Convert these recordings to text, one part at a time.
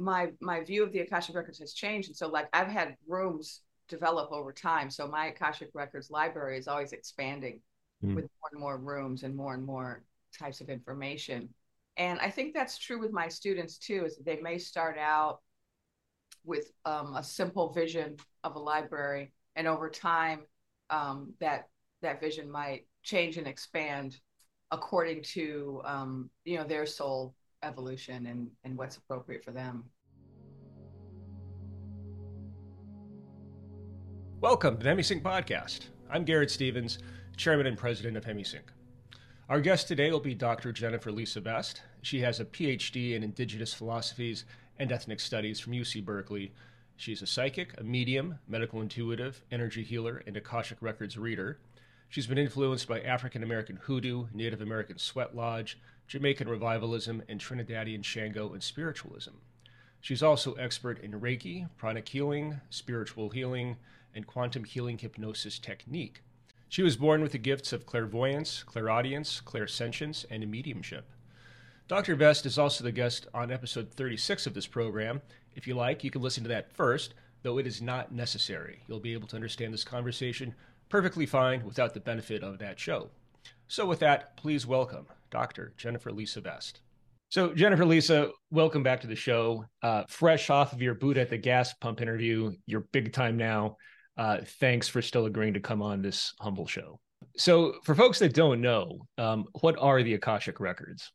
my my view of the akashic records has changed. And so like i've had rooms develop over time. So my akashic records library is always expanding mm. with more and more rooms and more and more types of information. And i think that's true with my students too is that they may start out with um, a simple vision of a library. And over time um, that that vision might change and expand according to um, you know their soul evolution and and what's appropriate for them. Welcome to the hemisync podcast. I'm garrett stevens chairman and president of hemisync our guest today will be dr jennifer lisa Vest. She has a phd in indigenous philosophies and ethnic studies from uc berkeley. She's a psychic a medium medical intuitive energy healer and akashic records reader She's been influenced by African American hoodoo, Native American sweat lodge, Jamaican revivalism, and Trinidadian Shango and spiritualism. She's also expert in Reiki, pranic healing, spiritual healing, and quantum healing hypnosis technique. She was born with the gifts of clairvoyance, clairaudience, clairsentience, and mediumship. Dr. Vest is also the guest on episode 36 of this program. If you like, you can listen to that first, though it is not necessary. You'll be able to understand this conversation perfectly fine without the benefit of that show. So, with that, please welcome Dr. Jennifer Lisa Vest. So, Jennifer Lisa, welcome back to the show. Uh, fresh off of your boot at the gas pump interview, you're big time now. Uh, thanks for still agreeing to come on this humble show. So, for folks that don't know, um, what are the Akashic Records?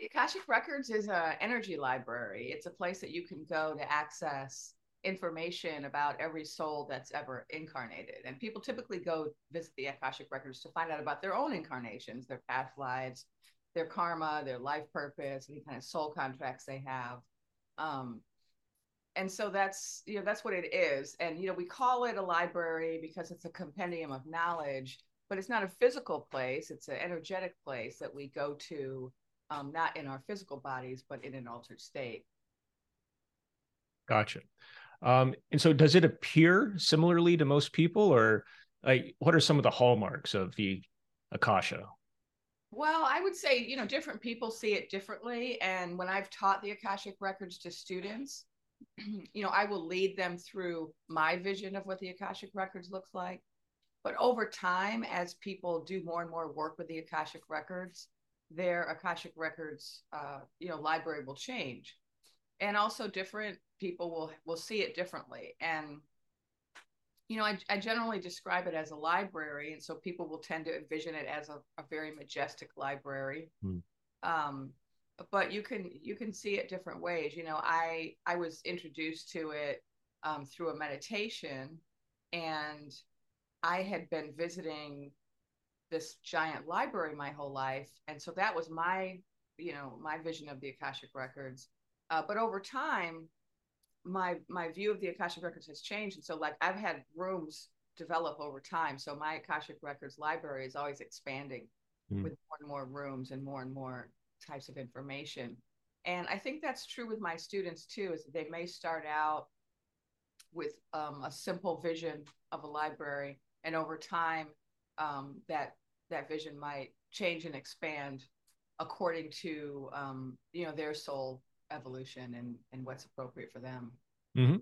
The Akashic Records is an energy library. It's a place that you can go to access information about every soul that's ever incarnated. And people typically go visit the Akashic records to find out about their own incarnations, their past lives, their karma, their life purpose, any kind of soul contracts they have. Um, and so that's you know that's what it is. And you know we call it a library because it's a compendium of knowledge, but it's not a physical place. It's an energetic place that we go to, um, not in our physical bodies, but in an altered state. Gotcha. Um, and so, does it appear similarly to most people, or like what are some of the hallmarks of the akasha? Well, I would say you know different people see it differently, and when I've taught the akashic records to students, you know I will lead them through my vision of what the akashic records looks like. But over time, as people do more and more work with the akashic records, their akashic records, uh, you know, library will change and also different people will will see it differently. And you know I, I generally describe it as a library and so people will tend to envision it as a, a very majestic library. Hmm. um, but you can you can see it different ways. You know i i was introduced to it um, through a meditation and i had been visiting this giant library my whole life and so that was my you know my vision of the akashic records. Uh, but over time, my my view of the Akashic records has changed, and so like I've had rooms develop over time. So my Akashic records library is always expanding mm. with more and more rooms and more and more types of information. And I think that's true with my students too. Is that they may start out with um, a simple vision of a library, and over time, um, that that vision might change and expand according to um, you know their soul evolution and and what's appropriate for them. Mm-hmm.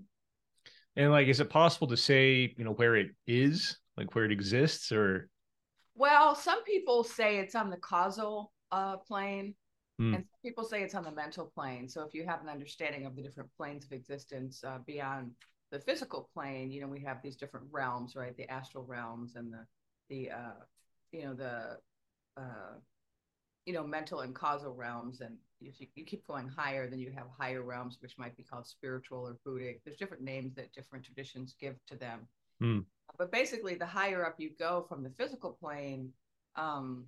and like is it possible to say you know where it is? Like where it exists or? Well some people say it's on the causal uh, plane mm. and some people say it's on the mental plane. So if you have an understanding of the different planes of existence uh, beyond the physical plane you know we have these different realms right? The astral realms and the the uh, you know the uh, you know mental and causal realms and if you, you keep going higher then you have higher realms which might be called spiritual or buddhic there's different names that different traditions give to them mm. but basically the higher up you go from the physical plane um,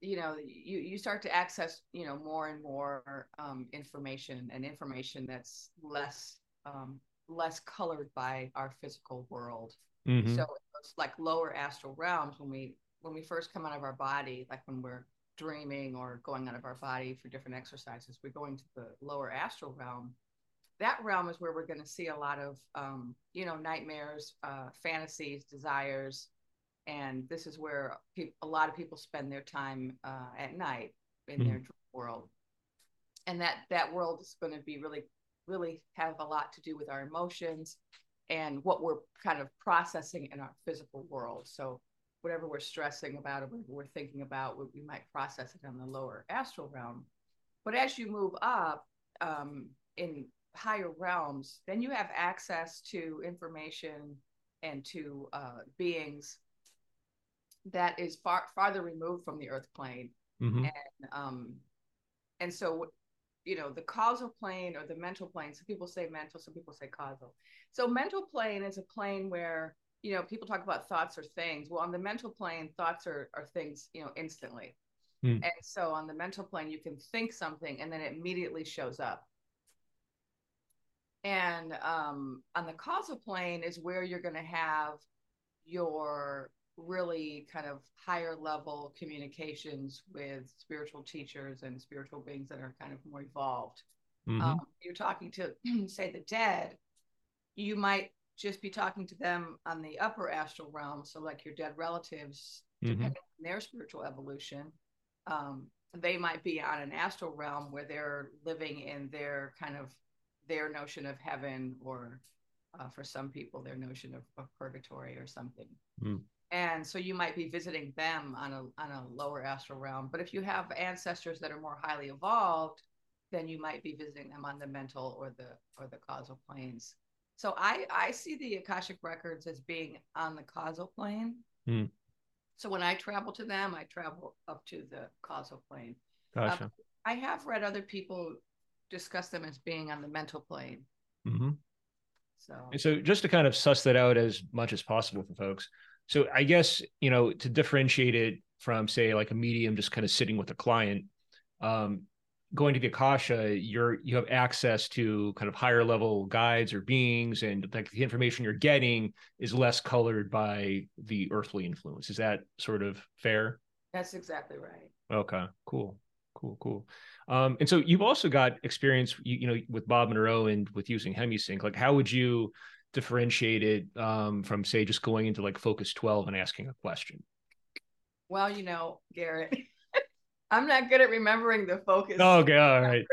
you know you, you start to access you know more and more um, information and information that's less um, less colored by our physical world mm-hmm. so it's like lower astral realms when we when we first come out of our body, like when we're dreaming or going out of our body for different exercises, we're going to the lower astral realm. That realm is where we're going to see a lot of, um, you know, nightmares, uh, fantasies, desires, and this is where pe- a lot of people spend their time uh, at night in mm-hmm. their dream world. and that that world is going to be really really have a lot to do with our emotions and what we're kind of processing in our physical world so whatever we're stressing about or whatever we're thinking about we, we might process it on the lower astral realm. But as you move up um, in higher realms then you have access to information and to uh, beings that is far farther removed from the earth plane. Mhm. and um and so you know the causal plane or the mental plane some people say mental some people say causal. So mental plane is a plane where you know people talk about thoughts or things well on the mental plane thoughts are, are things you know instantly Hmm. and so on the mental plane you can think something and then it immediately shows up and um, on the causal plane is where you're going to have your really kind of higher level communications with spiritual teachers and spiritual beings that are kind of more evolved. Mhm. Um, you're talking to, say, the dead, you might just be talking to them on the upper astral realm. So, like your dead relatives, Mhm. depending on their spiritual evolution, um, they might be on an astral realm where they're living in their kind of their notion of heaven, or uh, for some people, their notion of, of purgatory or something. Mm. And so you might be visiting them on a on a lower astral realm. But if you have ancestors that are more highly evolved, then you might be visiting them on the mental or the or the causal planes. So I I see the Akashic records as being on the causal plane. Hmm. So when I travel to them, I travel up to the causal plane. Gotcha. I have read other people discuss them as being on the mental plane. Mhm. So And so just to kind of suss that out as much as possible for folks. So I guess, you know, to differentiate it from say like a medium just kind of sitting with a client, um, going to the Akasha, you're you have access to kind of higher level guides or beings and like the information you're getting is less colored by the earthly influence. Is that sort of fair? that's exactly right. Okay, cool, cool, cool. Um, and so you've also got experience, you, you know, with Bob Monroe and with using HemiSync. Like, how would you differentiate it um, from, say, just going into like Focus 12 and asking a question? Well, you know, Garrett, I'm not good at remembering the focus. Oh, okay, all right.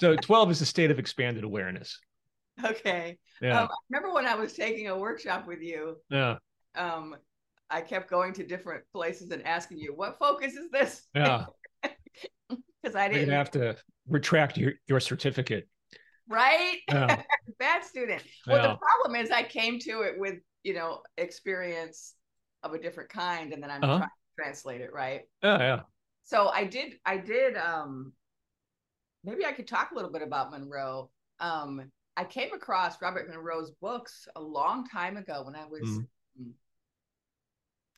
So 12 is the state of expanded awareness. Okay. Yeah, Um, I remember when I was taking a workshop with you, yeah, um, I kept going to different places and asking you, what focus is this? yeah. Because I didn't, have to retract your your certificate. right? Yeah, Bad student. Well, Yeah. the problem is I came to it with, you know, experience of a different kind, and then I'm Uh-huh. trying to translate it, right? yeah, yeah. So i did i did um maybe i could talk a little bit about monroe um i came across robert monroe's books a long time ago when i was Mhm. mm,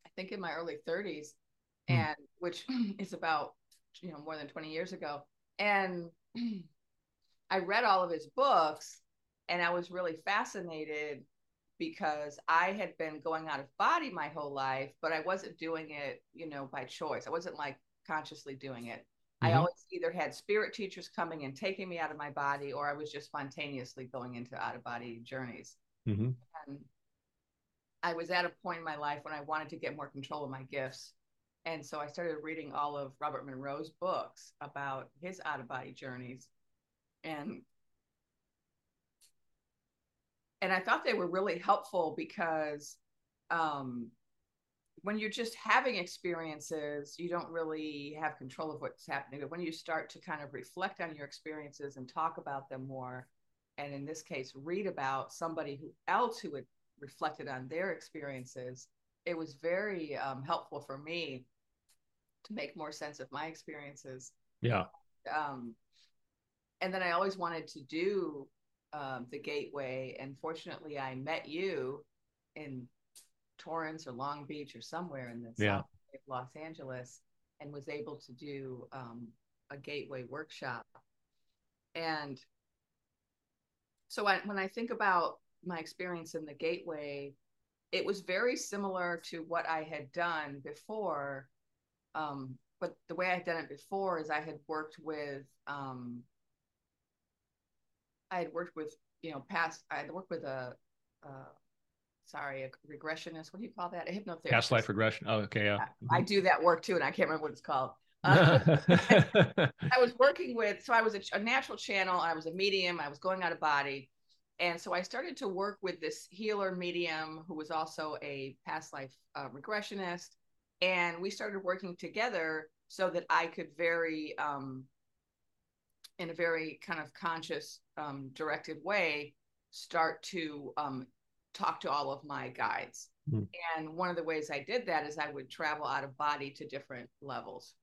i think in my early 30s Mm. and which is about you know more than 20 years ago and i read all of his books and i was really fascinated because I had been going out of body my whole life, but I wasn't doing it, you know, by choice. I wasn't like consciously doing it. I Mhm. always either had spirit teachers coming and taking me out of my body, or I was just spontaneously going into out of body journeys. hmm And I was at a point in my life when I wanted to get more control of my gifts. And so I started reading all of Robert Monroe's books about his out of body journeys. And and I thought they were really helpful because um, when you're just having experiences, you don't really have control of what's happening. But when you start to kind of reflect on your experiences and talk about them more, and in this case, read about somebody who else who had reflected on their experiences, it was very um, helpful for me to make more sense of my experiences Yeah. um, and then I always wanted to do um, the Gateway, and fortunately, I met you in Torrance or Long Beach or somewhere in the Yeah. south of Los Angeles, and was able to do um, a Gateway workshop. And so, I, when I think about my experience in the Gateway, it was very similar to what I had done before. Um, but the way I had done it before is I had worked with um, I had worked with you know past I had worked with a uh, sorry a regressionist what do you call that a hypnotherapist Past life regression. Oh, okay. Yeah. I do that work too and I can't remember what it's called Uh, I was working with, so I was a, a natural channel. I was a medium. I was going out of body. And so I started to work with this healer medium who was also a past life uh, regressionist. And we started working together so that I could very, um, in a very kind of conscious, um, directed way, start to um, talk to all of my guides. Mm. And one of the ways I did that is I would travel out of body to different levels.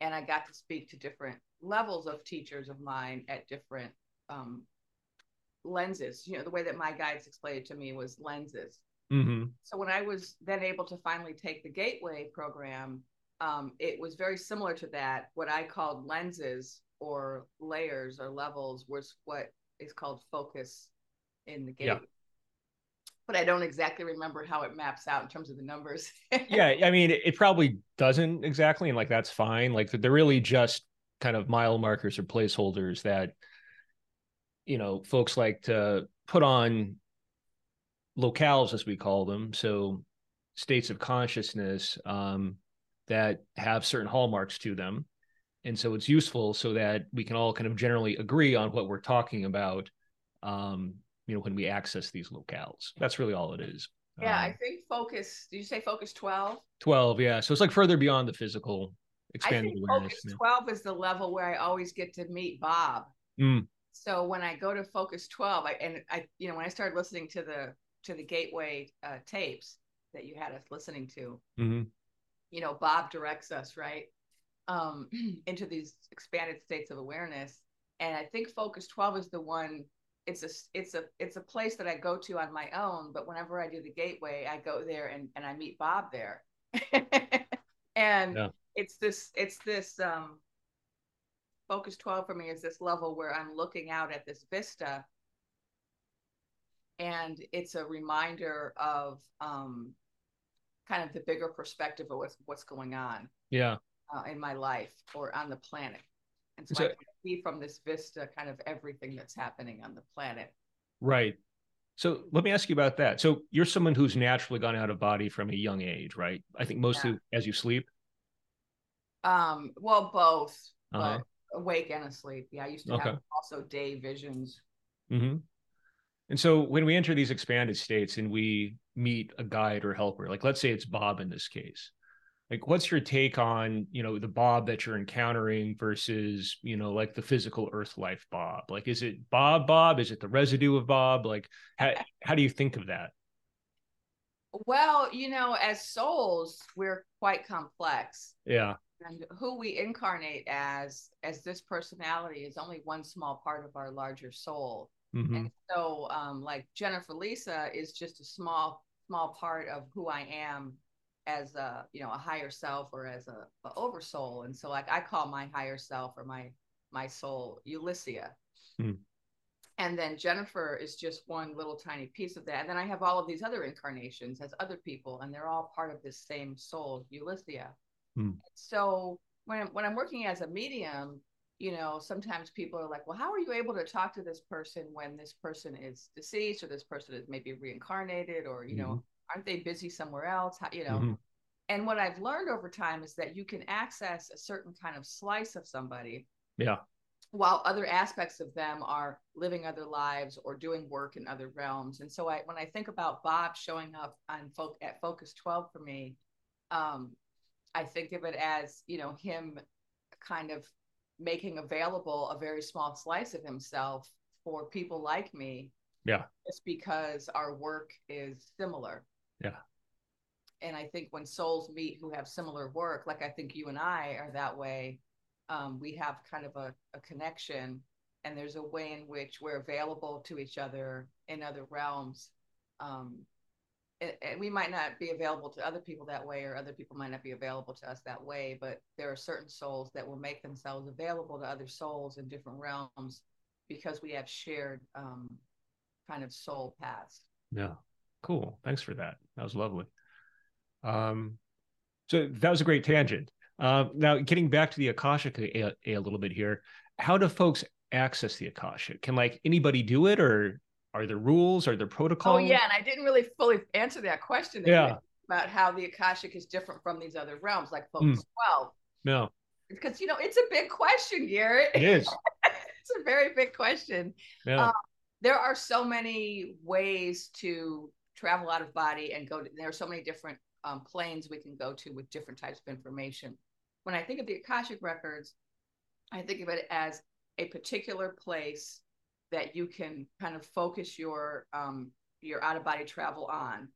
And I got to speak to different levels of teachers of mine at different um, lenses. You know, the way that my guides explained it to me was lenses. Mm-hmm. So when I was then able to finally take the Gateway program, um, it was very similar to that. What I called lenses or layers or levels was what is called focus in the gate. Yeah but I don't exactly remember how it maps out in terms of the numbers. yeah, I mean, it, probably doesn't exactly, and like that's fine. Like they're really just kind of mile markers or placeholders that you know folks like to put on locales, as we call them, so states of consciousness um, that have certain hallmarks to them, and so it's useful so that we can all kind of generally agree on what we're talking about. Um, you know when we access these locales. That's really all it is. Yeah um, i think focus did you say focus 12 12 yeah. So it's like further beyond the physical expanded awareness focus 12 is the level where i always get to meet bob. Mm. so when i go to focus 12 I, and i you know when i started listening to the to the gateway uh, tapes that you had us listening to mm-hmm. you know bob directs us right um into these expanded states of awareness. And i think focus 12 is the one it's a it's a it's a place that I go to on my own. But whenever I do the gateway, I go there and and I meet Bob there, and yeah. it's this it's this um, focus twelve for me is this level where I'm looking out at this vista, and it's a reminder of um, kind of the bigger perspective of what's what's going on. Yeah. Uh, in my life or on the planet. And so, so I can see from this vista kind of everything that's happening on the planet. Right. So let me ask you about that. So you're someone who's naturally gone out of body from a young age, right? I think mostly yeah. as you sleep. Um, well, both, uh-huh. awake and asleep. Yeah, I used to okay. have also day visions. Mm-hmm. And so when we enter these expanded states and we meet a guide or helper, like let's say it's Bob in this case, like what's your take on you know the bob that you're encountering versus you know like the physical earth life bob? Like is it bob bob? Is it the residue of bob? Like how, how do you think of that? Well you know as souls we're quite complex. Yeah. And who we incarnate as as this personality is only one small part of our larger soul. Mm-hmm. and so um like jennifer lisa is just a small small part of who i am as a you know a higher self or as a, a oversoul and so like i call my higher self or my my soul Ulyssia. Hmm. and then jennifer is just one little tiny piece of that and then i have all of these other incarnations as other people and they're all part of this same soul Ulyssia. Hmm. so when when i'm working as a medium you know sometimes people are like well how are you able to talk to this person when this person is deceased or this person is maybe reincarnated or you mm-hmm. know aren't they busy somewhere else? How, you know? Mm-hmm. and what i've learned over time is that you can access a certain kind of slice of somebody yeah. while other aspects of them are living other lives or doing work in other realms. And so i when i think about bob showing up on folk at focus 12 for me um i think of it as you know him kind of making available a very small slice of himself for people like me yeah. just because our work is similar yeah. And I think when souls meet who have similar work, like I think you and I are that way, um, we have kind of a, a connection and there's a way in which we're available to each other in other realms. Um, and, and we might not be available to other people that way, or other people might not be available to us that way. But there are certain souls that will make themselves available to other souls in different realms because we have shared um, kind of soul paths. Yeah. Cool. Thanks for that. That was lovely. Um, so that was a great tangent. Uh, now, getting back to the Akashic a, a, a, little bit here, how do folks access the Akashic? Can like anybody do it, or are there rules? Are there protocols? Oh yeah, and I didn't really fully answer that question. Yeah. About how the Akashic is different from these other realms, like Focus mm. Twelve. No. because you know it's a big question, Garrett. It is. it's a very big question. Yeah. Um, there are so many ways to travel out of body and go to, there are so many different um, planes we can go to with different types of information. When I think of the Akashic records, I think of it as a particular place that you can kind of focus your um, your out of body travel on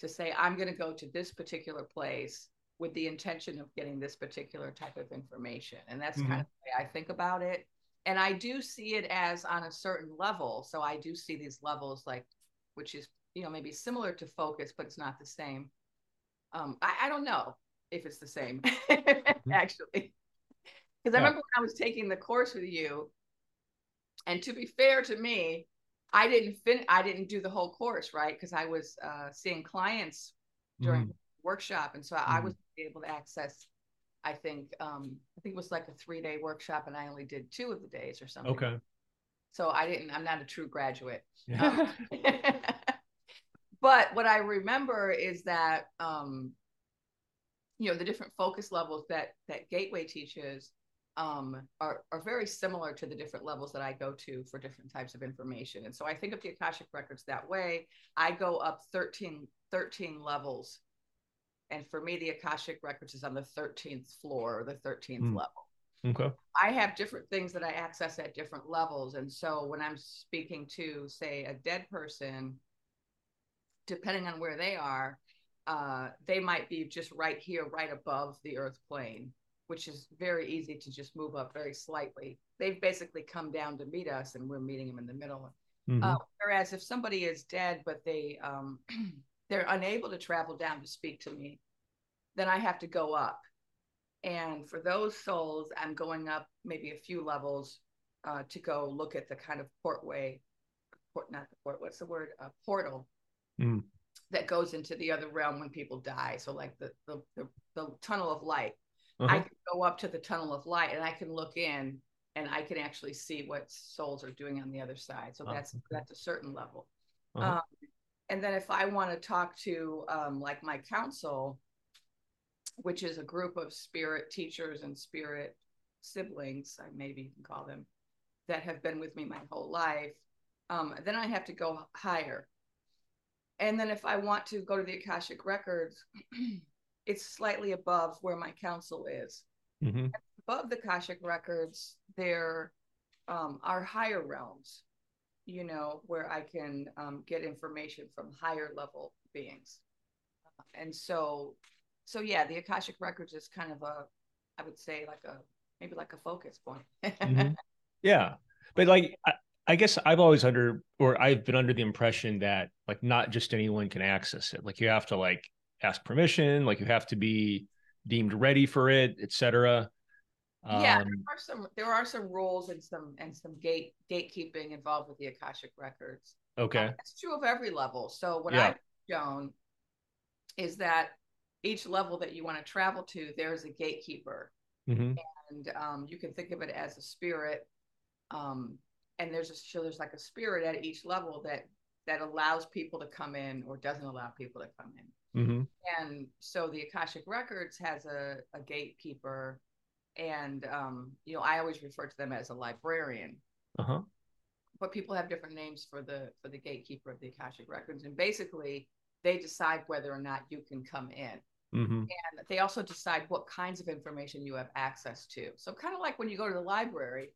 to say I'm going to go to this particular place with the intention of getting this particular type of information, and that's mm-hmm. kind of the way I think about it. And I do see it as on a certain level. So I do see these levels like, which is you know maybe similar to focus, but it's not the same. Um, I, I don't know if it's the same mm-hmm. actually, because I remember when I was taking the course with you, and to be fair to me, I didn't fin I didn't do the whole course, right? Because I was uh, seeing clients during mm. workshop, and so mm. I was able to access. I think um, I think it was like a three day workshop, and I only did two of the days or something. Okay. So I didn't. I'm not a true graduate. Yeah. Um, but what I remember is that um, you know the different focus levels that that Gateway teaches um, are, are very similar to the different levels that I go to for different types of information. And so I think of the Akashic Records that way. I go up 13, 13 levels. And for me, the Akashic Records is on the 13th floor or the 13th mm. level. Okay. I have different things that I access at different levels. And so when I'm speaking to, say, a dead person, depending on where they are, uh, they might be just right here, right above the earth plane which is very easy to just move up very slightly. They've basically come down to meet us, and we're meeting them in the middle. Mm-hmm. Uh, whereas if somebody is dead, but they um, they're unable to travel down to speak to me, then I have to go up. And for those souls, I'm going up maybe a few levels uh, to go look at the kind of portway, port, not the port, what's the word? A portal mm. that goes into the other realm when people die. So like the the, the, the tunnel of light uh-huh. I can go up to the tunnel of light and I can look in and I can actually see what souls are doing on the other side. So oh, that's okay. that's a certain level. Uh-huh. Um, and then if I want to talk to um, like my council, which is a group of spirit teachers and spirit siblings, I maybe you can call them, that have been with me my whole life, um, then I have to go higher. And then if I want to go to the Akashic records, it's slightly above where my council is. Mm-hmm. Above the Akashic records, there um, are higher realms, you know, where I can um, get information from higher level beings. And so, so yeah, the Akashic records is kind of a, I would say like a, maybe like a focus point. mm-hmm. Yeah. But like, I, I guess I've always under, or I've been under the impression that like not just anyone can access it. Like you have to like ask permission like you have to be deemed ready for it etc yeah um, there are some there are some rules and some and some gate gatekeeping involved with the akashic records okay uh, that's true of every level so what yeah. i've shown is that each level that you want to travel to there's a gatekeeper mm-hmm. and um, you can think of it as a spirit um, and there's a so there's like a spirit at each level that that allows people to come in or doesn't allow people to come in Mm-hmm. And so the Akashic Records has a, a gatekeeper, and um, you know I always refer to them as a librarian. Uh-huh. But people have different names for the for the gatekeeper of the Akashic Records, and basically they decide whether or not you can come in. Mm-hmm. And they also decide what kinds of information you have access to. So, kind of like when you go to the library,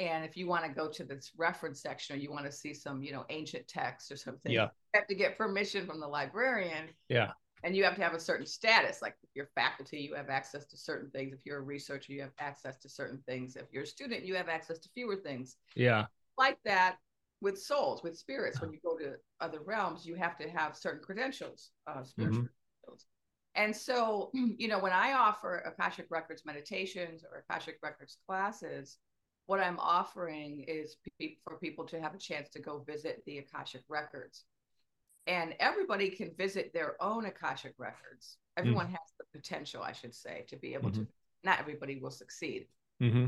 and if you want to go to this reference section or you want to see some, you know, ancient text or something, yeah. you have to get permission from the librarian. Yeah. And you have to have a certain status like if you're faculty you have access to certain things. If you're a researcher you have access to certain things. If you're a student you have access to fewer things. Yeah. Like that with souls with spirits. When you go to other realms you have to have certain credentials uh, spiritual mm-hmm. credentials. And so you know when i offer akashic records meditations or akashic records classes what i'm offering is pe- for people to have a chance to go visit the akashic records and everybody can visit their own akashic records everyone mm. has the potential i should say to be able mm-hmm. to not everybody will succeed mm-hmm.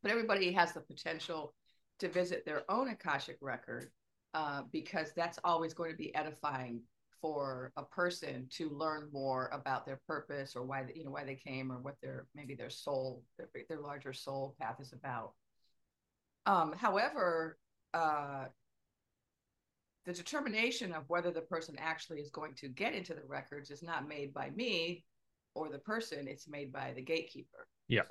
but everybody has the potential to visit their own akashic record uh, because that's always going to be edifying for a person to learn more about their purpose or why you know why they came or what their maybe their soul their, their larger soul path is about um, however uh, the determination of whether the person actually is going to get into the records is not made by me or the person it's made by the gatekeeper. Yeah.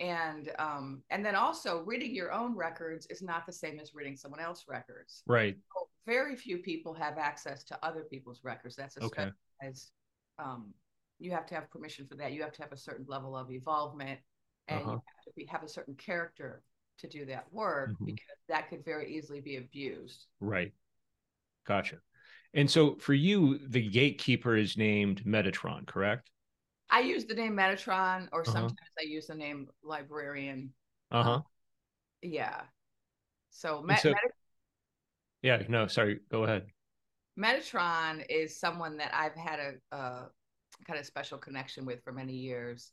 And um and then also reading your own records is not the same as reading someone else's records. Right. So very few people have access to other people's records. That's a okay. as um you have to have permission for that. You have to have a certain level of involvement and uh-huh. you have to be, have a certain character to do that work mm-hmm. because that could very easily be abused right gotcha and so for you the gatekeeper is named metatron correct I use the name Metatron, or uh-huh. sometimes I use the name librarian. Uh huh. Um, yeah. So, Met- so yeah, no, sorry. Go ahead. Metatron is someone that I've had a, a kind of special connection with for many years.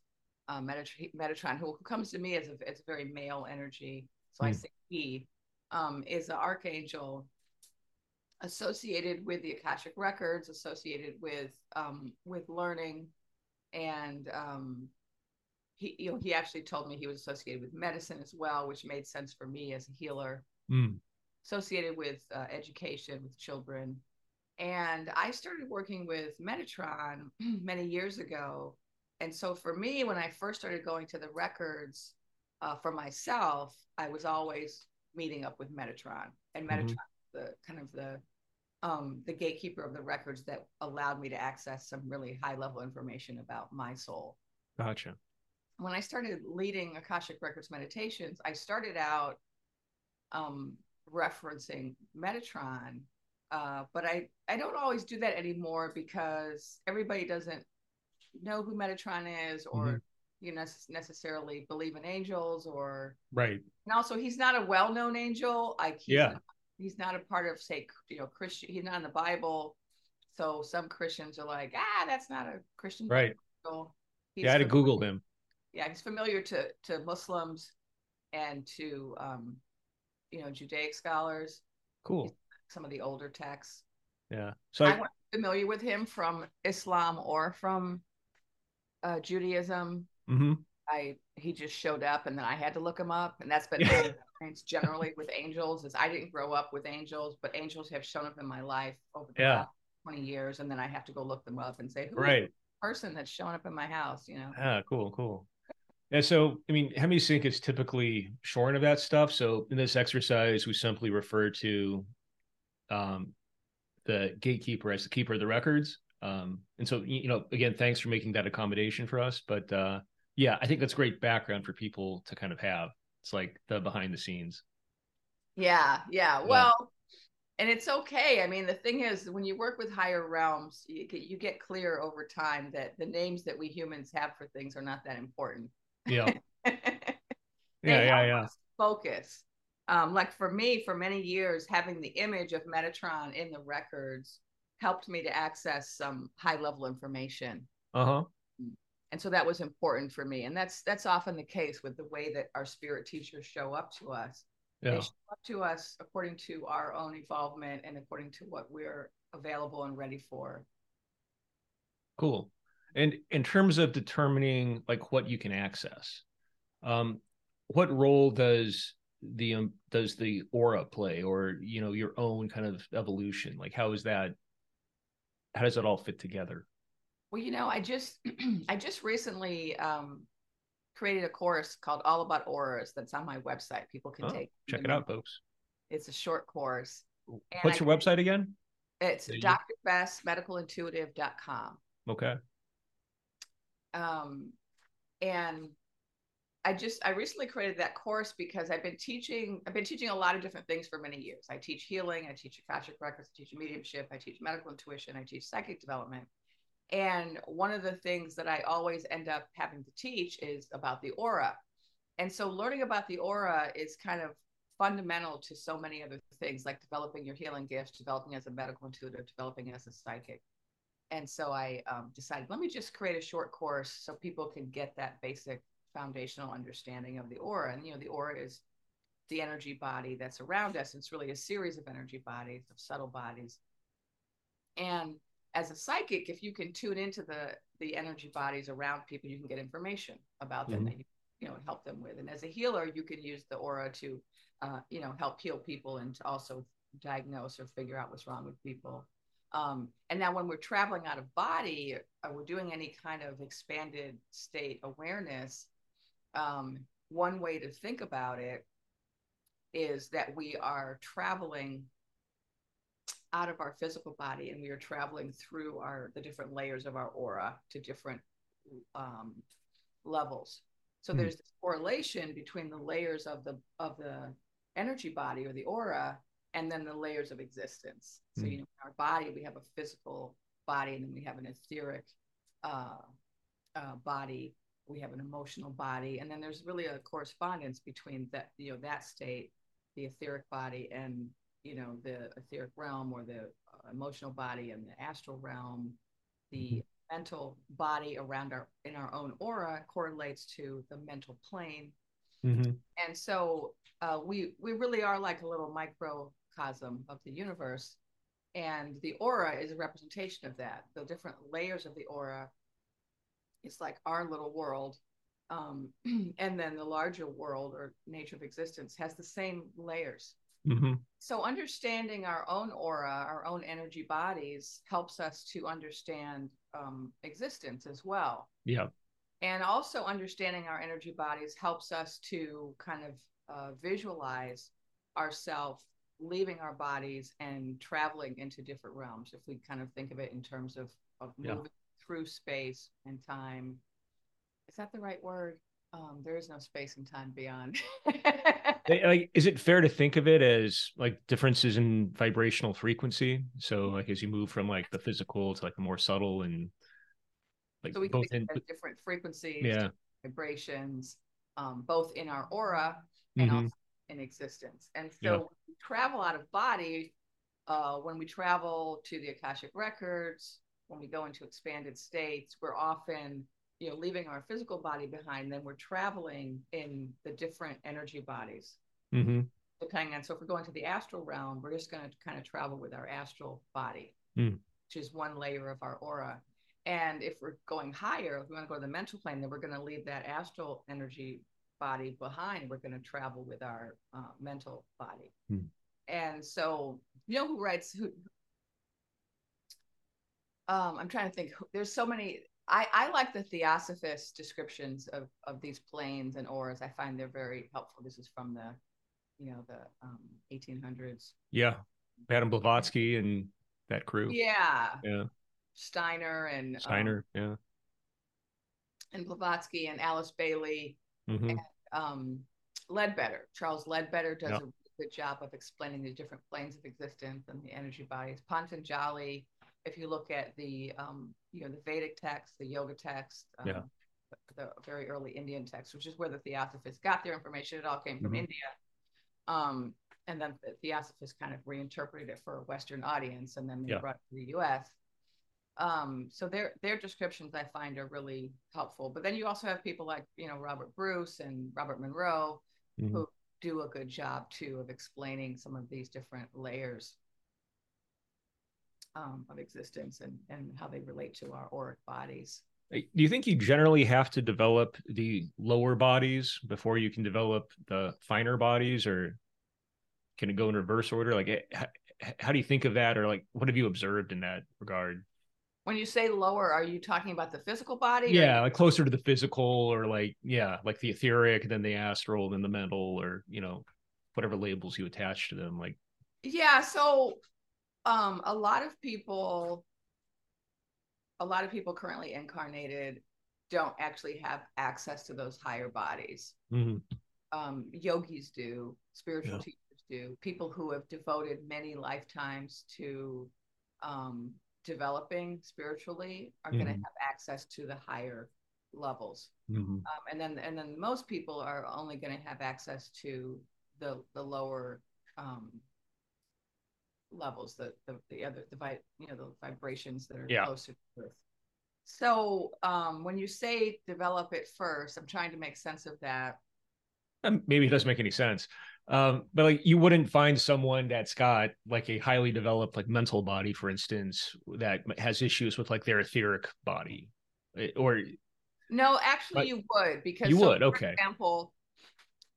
Metatron, Metatron, who comes to me as a, as a very male energy, so mm. I hmm. say he, um, is an archangel associated with the Akashic records, associated with um, with learning, and um, he you know he actually told me he was associated with medicine as well, which made sense for me as a healer. Mm. Associated with uh, education with children, and I started working with Metatron many years ago. And so for me, when I first started going to the records uh, for myself, I was always meeting up with Metatron, and mm-hmm. Metatron mm-hmm. the kind of the um, the gatekeeper of the records that allowed me to access some really high level information about my soul. Gotcha. When I started leading Akashic Records meditations, I started out um, referencing Metatron, uh, but I, I don't always do that anymore because everybody doesn't know who Metatron is or mm-hmm. you know necessarily believe in angels or right. And also, he's not a well-known angel. I yeah. he's not a part of say you know christian he's not in the bible. So some christians are like ah that's not a christian right. yeah i had to google him. Yeah he's familiar to to muslims and to um you know judaic scholars. Cool. Some of the older texts. Yeah. So i'm familiar with him from islam or from uh, judaism mm-hmm. I he just showed up and then I had to look him up. And that's been my experience generally with angels is I didn't grow up with angels, but angels have shown up in my life over the yeah. last 20 years. And then I have to go look them up and say, who right. person that's showing up in my house, you know? Ah, cool, cool. And so, I mean, HemiSync is typically shorn of that stuff. So in this exercise, we simply refer to um, the gatekeeper as the keeper of the records. Um, and so, you know, again, thanks for making that accommodation for us. But uh, yeah, I think that's great background for people to kind of have. It's like the behind the scenes. Yeah, yeah. Well, and it's okay. I mean, the thing is, when you work with higher realms, you get, you get clear over time that the names that we humans have for things are not that important. Yeah. yeah, yeah, yeah. Focus. Um, like for me, for many years, having the image of Metatron in the records helped me to access some high level information. Uh huh and so that was important for me. And that's that's often the case with the way that our spirit teachers show up to us. Yeah. they show up to us according to our own involvement and according to what we're available and ready for. Cool. And in terms of determining like what you can access um what role does the um, does the aura play or you know your own kind of evolution? Like how is that how does it all fit together well, you know, I just I just recently um, created a course called All About Auras that's on my website. People can oh, take check it out, folks. It's a short course. What's your website again? It's drvestmedicalintuitive.com. Okay. Um, and I just I recently created that course because I've been teaching I've been teaching a lot of different things for many years. I teach healing, I teach Akashic records, I teach mediumship, I teach medical intuition, I teach psychic development. And one of the things that I always end up having to teach is about the aura. And so learning about the aura is kind of fundamental to so many other things like developing your healing gifts, developing as a medical intuitive, developing as a psychic. And so I um, decided, let me just create a short course so people can get that basic foundational understanding of the aura. And, you know, the aura is the energy body that's around us. It's really a series of energy bodies, of subtle bodies. And as a psychic, if you can tune into the the energy bodies around people, you can get information about them mm-hmm. that you you know help them with. And as a healer, you can use the aura to uh, you know help heal people and to also diagnose or figure out what's wrong with people. Um, and now, when we're traveling out of body, or we're doing any kind of expanded state awareness, um, one way to think about it is that we are traveling out of our physical body and we are traveling through our the different layers of our aura to different um, levels so mm. there's this correlation between the layers of the of the energy body or the aura and then the layers of existence so mm. you know in our body we have a physical body and then we have an etheric uh, uh, body we have an emotional body and then there's really a correspondence between that you know that state the etheric body and you know the etheric realm or the uh, emotional body and the astral realm the mm-hmm. mental body around our in our own aura correlates to the mental plane mm-hmm. and so uh, we we really are like a little microcosm of the universe and the aura is a representation of that the different layers of the aura it's like our little world um, and then the larger world or nature of existence has the same layers. Mm-hmm. so understanding our own aura our own energy bodies helps us to understand um, existence as well. Yeah. And also understanding our energy bodies helps us to kind of uh, visualize ourselves leaving our bodies and traveling into different realms if we kind of think of it in terms of of moving yeah through space and time. Is that the right word? Um, there is no space and time beyond. like, is it fair to think of it as like differences in vibrational frequency? So, like, as you move from like the physical to like the more subtle and like so we both in different frequencies, yeah, vibrations, um, both in our aura and mm-hmm. also in existence. And so, yeah. we travel out of body, uh, when we travel to the Akashic records, when we go into expanded states, we're often, you know, leaving our physical body behind, then we're traveling in the different energy bodies. Mm-hmm. Depending on, so if we're going to the astral realm, we're just going to kind of travel with our astral body, mm. which is one layer of our aura. And if we're going higher, if we want to go to the mental plane, then we're going to leave that astral energy body behind. We're going to travel with our uh, mental body. Mm. And so, you know who writes who um, I'm trying to think. There's so many. I, I like the Theosophist descriptions of, of these planes and auras. I find they're very helpful. This is from the, you know, the um, 1800s. Yeah, Madame Blavatsky and that crew. Yeah. Yeah. Steiner and Steiner. Um, yeah. And Blavatsky and Alice Bailey mm-hmm. and um, Leadbeater. Charles Leadbeater does yep. a good job of explaining the different planes of existence and the energy bodies. Patanjali if you look at the um, you know the Vedic text, the yoga text, um, yeah. the, very early Indian text, which is where the Theosophists got their information. It all came from mm-hmm. India, um, and then the Theosophists kind of reinterpreted it for a Western audience, and then they yeah. brought it to the U.S. Um, so their their descriptions I find are really helpful. But then you also have people like you know Robert Bruce and Robert Monroe mm-hmm. who do a good job too of explaining some of these different layers um, of existence and, and how they relate to our auric bodies. Do you think you generally have to develop the lower bodies before you can develop the finer bodies, or can it go in reverse order? Like, eh, how do you think of that, or like, what have you observed in that regard? When you say lower, are you talking about the physical body? Yeah, like closer to the physical, or like, yeah, like the etheric, then the astral, then the mental, or you know, whatever labels you attach to them. Like, yeah. So um, a lot of people, a lot of people currently incarnated don't actually have access to those higher bodies. Mm-hmm. Um, yogis do, spiritual yeah. teachers do, people who have devoted many lifetimes to um, developing spiritually are mm-hmm. going to have access to the higher levels. Mm-hmm. Um, and then, and then most people are only going to have access to the the lower um, levels, the the, the other the vi- you know the vibrations that are yeah. closer to Earth. So um, when you say develop it first, I'm trying to make sense of that. And maybe it doesn't make any sense. Um, but like you wouldn't find someone that's got like a highly developed like mental body, for instance, that has issues with like their etheric body, eh, or no, actually, you would because you so, would. For okay. example,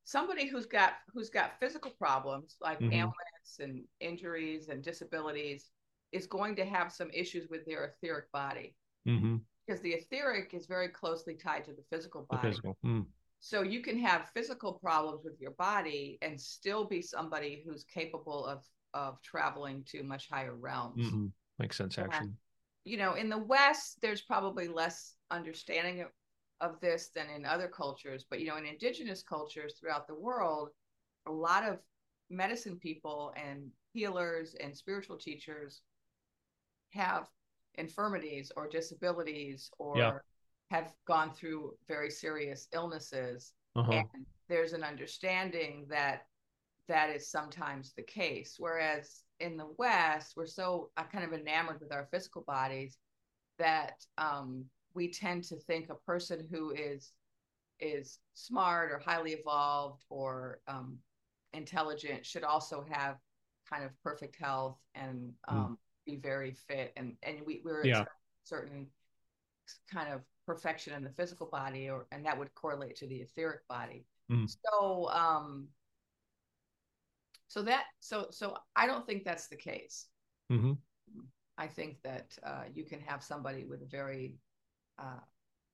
somebody who's got who's got physical problems like Mhm. ailments and injuries and disabilities is going to have some issues with their etheric body Mm-hmm. because the etheric is very closely tied to the physical The body. physical. Mm. So you can have physical problems with your body and still be somebody who's capable of of traveling to much higher realms. Mhm. Makes sense, actually. You know, in the West, there's probably less understanding of, this than in other cultures, but you know, in indigenous cultures throughout the world, a lot of medicine people and healers and spiritual teachers have infirmities or disabilities or Yeah. have gone through very serious illnesses Uh-huh. and there's an understanding that that is sometimes the case whereas in the west we're so uh, kind of enamored with our physical bodies that um, we tend to think a person who is is smart or highly evolved or um, intelligent should also have kind of perfect health and um, be very fit and and we, we're Yeah. certain kind of perfection in the physical body or and that would correlate to the etheric body Mm. so um so that so so i don't think that's the case Mm-hmm. i think that uh, you can have somebody with a very uh,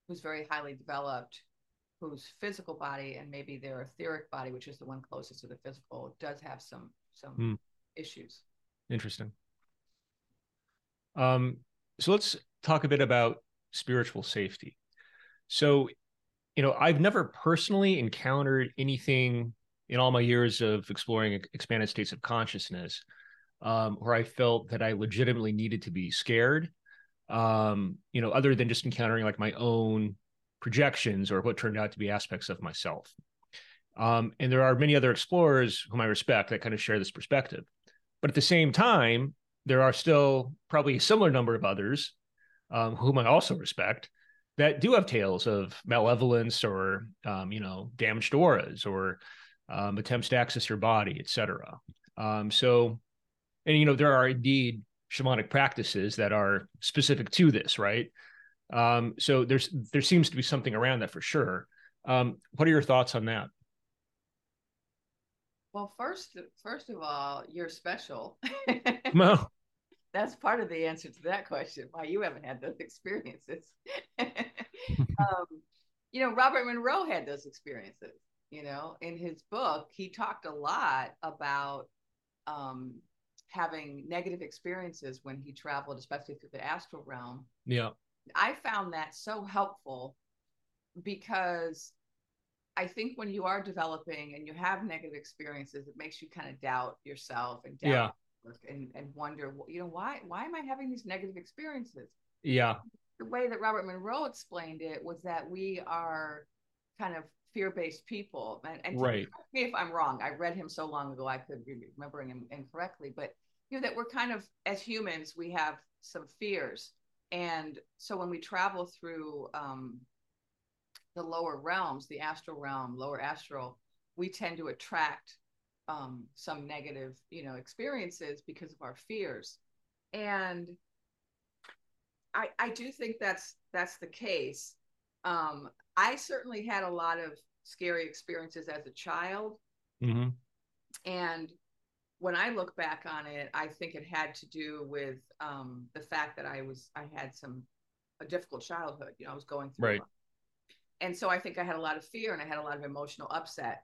who's very highly developed whose physical body and maybe their etheric body which is the one closest to the physical does have some some Mm. issues Interesting. Um, so let's talk a bit about spiritual safety. So, you know, I've never personally encountered anything in all my years of exploring expanded states of consciousness um, where I felt that I legitimately needed to be scared. Um, you know, other than just encountering like my own projections or what turned out to be aspects of myself. Um, and there are many other explorers whom I respect that kind of share this perspective. But at the same time, there are still probably a similar number of others um, whom I also respect that do have tales of malevolence or um, you know damaged auras or um, attempts to access your body, etc. Um, so, and you know there are indeed shamanic practices that are specific to this, right? Um, so there's there seems to be something around that for sure. Um, what are your thoughts on that? well first first of all you're special No. that's part of the answer to that question why you haven't had those experiences um, you know robert monroe had those experiences you know in his book he talked a lot about um, having negative experiences when he traveled especially through the astral realm Yeah. i found that so helpful because i think when you are developing and you have negative experiences it makes you kind of doubt yourself and doubt Yeah. and and wonder you know why why am i having these negative experiences Yeah. the way that robert monroe explained it was that we are kind of fear-based people and, and Right. correct me if i'm wrong i read him so long ago i could be remembering him incorrectly but you know that we're kind of as humans we have some fears. And so when we travel through um, the lower realms the astral realm lower astral we tend to attract um, some negative you know experiences because of our fears. And i i do think that's that's the case. Um, i certainly had a lot of scary experiences as a child. Hmm and when I look back on it, I think it had to do with um, the fact that I was I had some a difficult childhood. You know, I was going through, Right. and so I think I had a lot of fear and I had a lot of emotional upset.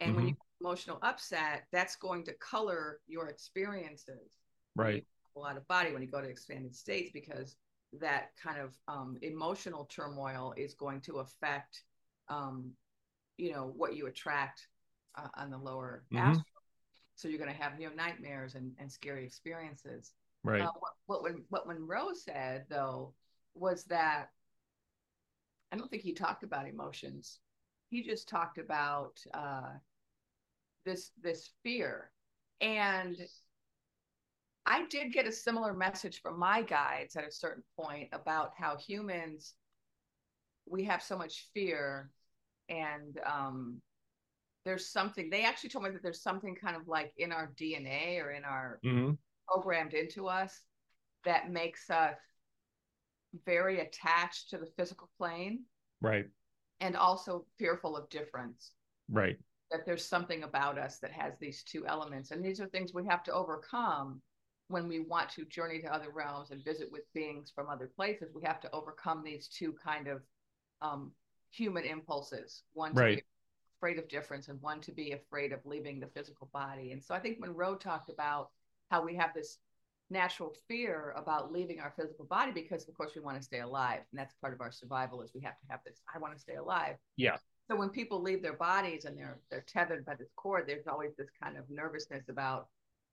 And when Mhm. you have emotional upset, that's going to color your experiences. Right. a lot of body when you go to expanded states because that kind of um, emotional turmoil is going to affect, um, you know, what you attract uh, on the lower Mhm. astral. So you're going to have you know nightmares and, and scary experiences. Right. Uh, what what when what Monroe said though was that I don't think he talked about emotions. He just talked about uh, this this fear, and I did get a similar message from my guides at a certain point about how humans we have so much fear and um, there's something they actually told me that there's something kind of like in our DNA or in our Mm-hmm. programmed into us that makes us very attached to the physical plane Right. and also fearful of difference. Right. That there's something about us that has these two elements. And these are things we have to overcome when we want to journey to other realms and visit with beings from other places. We have to overcome these two kind of um, human impulses one to Right. Afraid of difference and one to be afraid of leaving the physical body. And so I think Monroe talked about how we have this natural fear about leaving our physical body because of course we want to stay alive and that's part of our survival is we have to have this i want to stay alive Yeah. so when people leave their bodies and they're they're tethered by this cord there's always this kind of nervousness about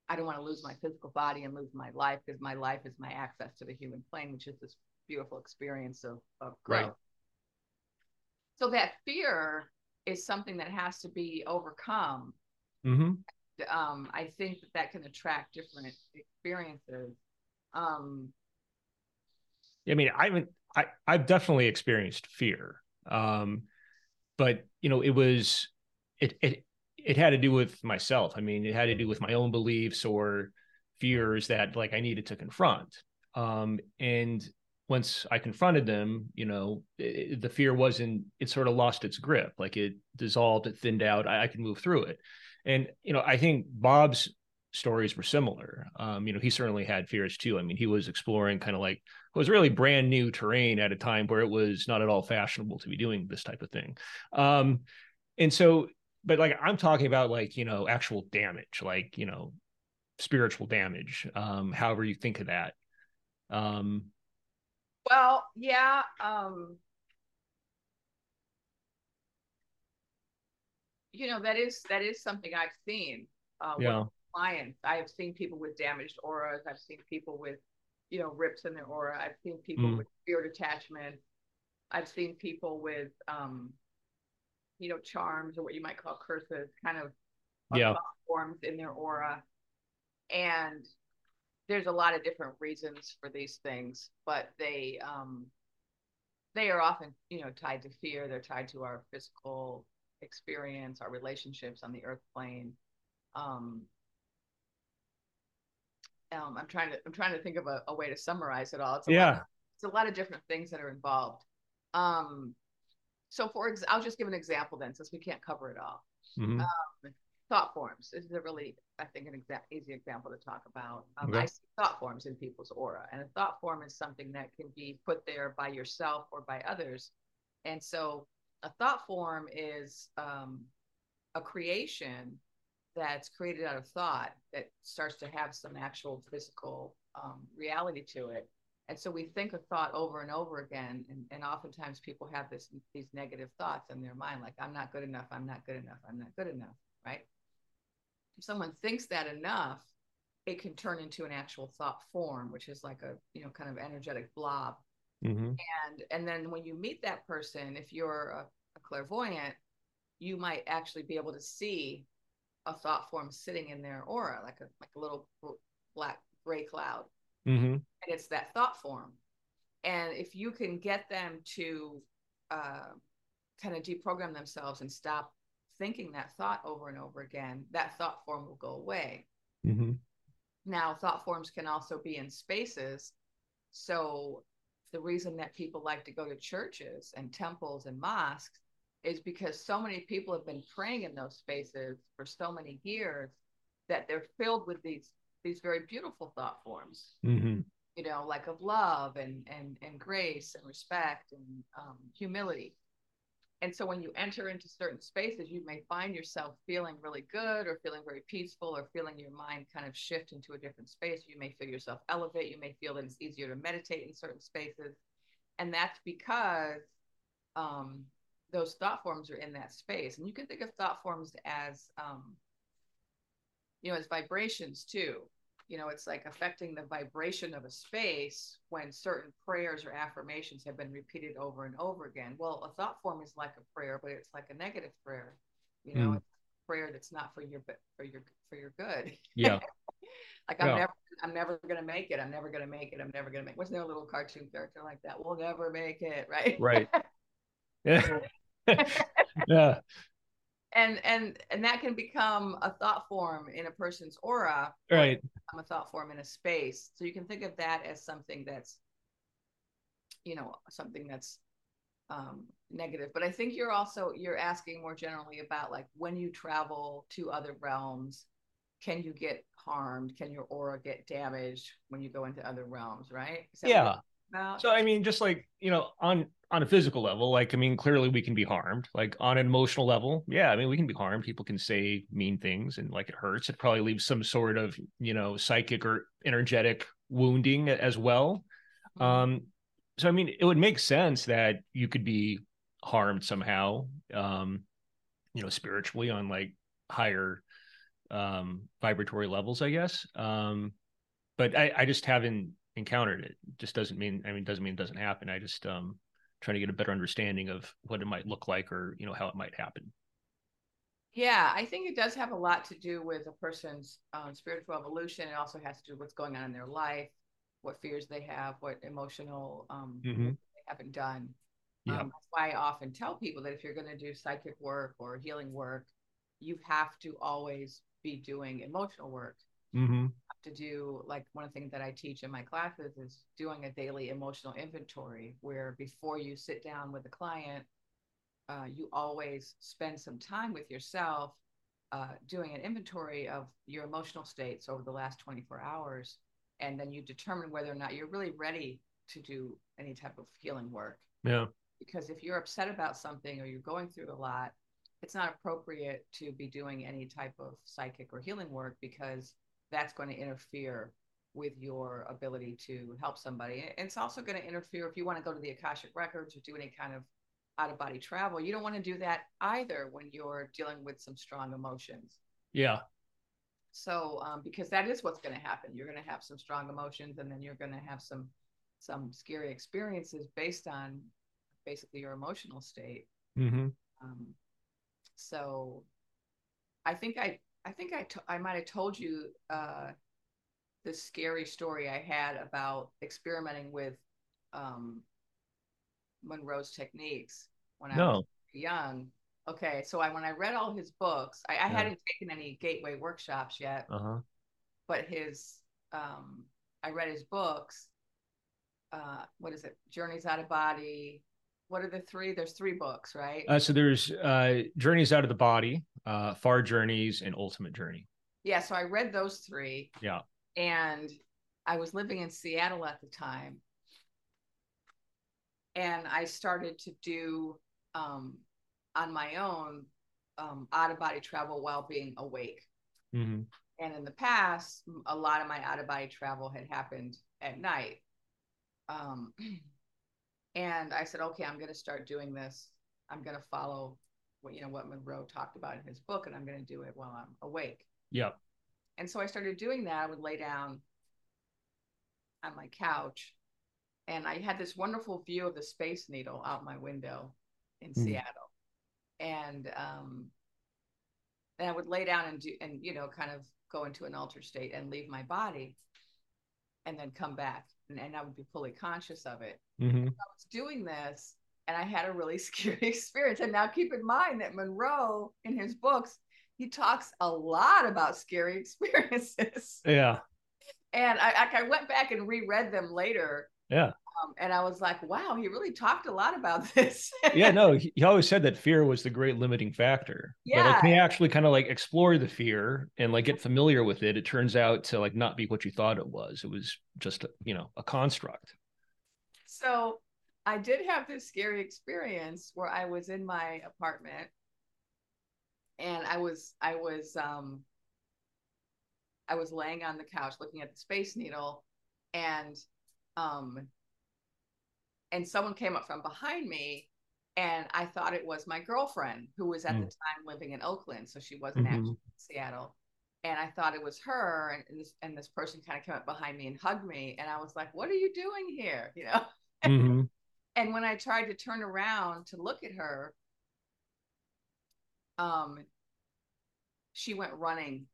i don't want to lose my physical body and lose my life because my life is my access to the human plane which is this beautiful experience of, of growth Right. so that fear is something that has to be overcome Mm-hmm. um, I think that that can attract different experiences. Um, I mean, I haven't. I I've definitely experienced fear. Um, but you know, it was it it it had to do with myself. I mean, it had to do with my own beliefs or fears that like I needed to confront. Um, and once I confronted them, you know, it, the fear wasn't. It sort of lost its grip. Like it dissolved, it thinned out. I, I could move through it. And you know, I think Bob's stories were similar. Um, you know, he certainly had fears too. I mean, he was exploring kind of like it was really brand new terrain at a time where it was not at all fashionable to be doing this type of thing. Um, and so, but like I'm talking about like, you know, actual damage, like, you know, spiritual damage, um, however you think of that. Um, well, yeah. Um, you know that is that is something I've seen. Uh, with yeah. clients, I have seen people with damaged auras. I've seen people with, you know, rips in their aura. I've seen people Mm. with spirit attachment. I've seen people with, um, you know, charms or what you might call curses, kind of of Yeah. forms in their aura. And there's a lot of different reasons for these things, but they um, they are often, you know, tied to fear. They're tied to our physical experience, our relationships on the earth plane. Um, um, I'm trying to I'm trying to think of a, a way to summarize it all. It's a lot Yeah. of- it's a lot of different things that are involved. Um, so for ex- I'll just give an example then, since we can't cover it all. Mhm. Thought forms. This is a really, I think, an exact easy example to talk about. Um, Okay. I see thought forms in people's aura, and a thought form is something that can be put there by yourself or by others. And so, a thought form is um, a creation that's created out of thought that starts to have some actual physical um, reality to it. And so we think a thought over and over again, and, and oftentimes people have this these negative thoughts in their mind, like I'm not good enough, I'm not good enough, I'm not good enough, right? If someone thinks that enough, it can turn into an actual thought form, which is like a you know kind of energetic blob Mhm. and and then when you meet that person if you're a, a clairvoyant you might actually be able to see a thought form sitting in their aura like a like a little black gray cloud Mhm. and it's that thought form and if you can get them to uh, kind of deprogram themselves and stop thinking that thought over and over again that thought form will go away Mhm. now, thought forms can also be in spaces. So, the reason that people like to go to churches and temples and mosques is because so many people have been praying in those spaces for so many years that they're filled with these these very beautiful thought forms Mhm. you know like of love and and and grace and respect and um, humility and so when you enter into certain spaces you may find yourself feeling really good or feeling very peaceful or feeling your mind kind of shift into a different space. You may feel yourself elevate. You may feel that it's easier to meditate in certain spaces. And that's because um, those thought forms are in that space. And you can think of thought forms as um, you know as vibrations too you know it's like affecting the vibration of a space when certain prayers or affirmations have been repeated over and over again well a thought form is like a prayer but it's like a negative prayer you know Mm. it's a prayer that's not for your for your for your good Yeah. like i'm Yeah. never i'm never gonna make it i'm never gonna make it i'm never gonna make wasn't there a little cartoon character like that we'll never make it right Right. Yeah. yeah. And and and that can become a thought form in a person's aura right. become a thought form in a space. So you can think of that as something that's you know something that's um, negative. But i think you're also you're asking more generally about like when you travel to other realms can you get harmed? Can your aura get damaged when you go into other realms right? Yeah so i mean just like you know on on a physical level like i mean clearly we can be harmed like on an emotional level yeah i mean we can be harmed. People can say mean things and like it hurts. It probably leaves some sort of you know psychic or energetic wounding as well. Mm-hmm. um so i mean it would make sense that you could be harmed somehow um you know spiritually on like higher um vibratory levels i guess. Um but i i just haven't encountered it. Just doesn't mean I mean doesn't mean it doesn't happen. I just um trying to get a better understanding of what it might look like or you know how it might happen. Yeah, I think it does have a lot to do with a person's um, spiritual evolution. It also has to do with what's going on in their life, what fears they have, what emotional um, mm-hmm. they haven't done. Yeah. Um, that's why I often tell people that if you're going to do psychic work or healing work, you have to always be doing emotional work. Mm-hmm to do like one of the things that I teach in my classes is doing a daily emotional inventory where before you sit down with a client, uh, you always spend some time with yourself uh, doing an inventory of your emotional states over the last 24 hours. And then you determine whether or not you're really ready to do any type of healing work. Yeah. Because if you're upset about something or you're going through a lot, it's not appropriate to be doing any type of psychic or healing work because that's going to interfere with your ability to help somebody. It's also going to interfere if you want to go to the Akashic Records or do any kind of out of body travel. You don't want to do that either when you're dealing with some strong emotions. Yeah. So, um, because that is what's going to happen. You're going to have some strong emotions, and then you're going to have some some scary experiences based on basically your emotional state. Mm-hmm. Um, so, I think I I think I, t- I might have told you uh, this scary story I had about experimenting with um, Monroe's techniques when no. I was young. Okay, so I when I read all his books, I, I yeah. hadn't taken any gateway workshops yet, uh-huh. but his um, I read his books. Uh, what is it? Journeys Out of Body, what are the three? There's three books, right? Uh, so there's uh, Journeys Out of the Body, uh, Far Journeys, and Ultimate Journey. Yeah, so I read those three. Yeah. And I was living in Seattle at the time. And I started to do um, on my own um, out of body travel while being awake. Mm-hmm. And in the past, a lot of my out of body travel had happened at night. Um, And I said, okay, I'm going to start doing this. I'm going to follow what you know what Monroe talked about in his book, and I'm going to do it while I'm awake. Yep. And so I started doing that. I would lay down on my couch, and I had this wonderful view of the Space Needle out my window in mm. Seattle, and um, and I would lay down and do and you know kind of go into an altered state and leave my body, and then come back and, and I would be fully conscious of it. Mm-hmm. I was doing this and I had a really scary experience. And now keep in mind that Monroe in his books, he talks a lot about scary experiences. Yeah. And I, I went back and reread them later. Yeah. Um, and I was like, wow, he really talked a lot about this. yeah, no, he, he, always said that fear was the great limiting factor. Yeah. But you actually kind of like explore the fear and like get familiar with it, it turns out to like not be what you thought it was. It was just, you know, a construct. So I did have this scary experience where I was in my apartment and I was, I was, um, I was laying on the couch looking at the Space Needle and um and someone came up from behind me and I thought it was my girlfriend who was at mm. the time living in Oakland, so she wasn't mm-hmm. actually in Seattle. And I thought it was her, and this and this person kind of came up behind me and hugged me, and I was like, "What are you doing here?" You know. Mm-hmm. and when I tried to turn around to look at her, um, she went running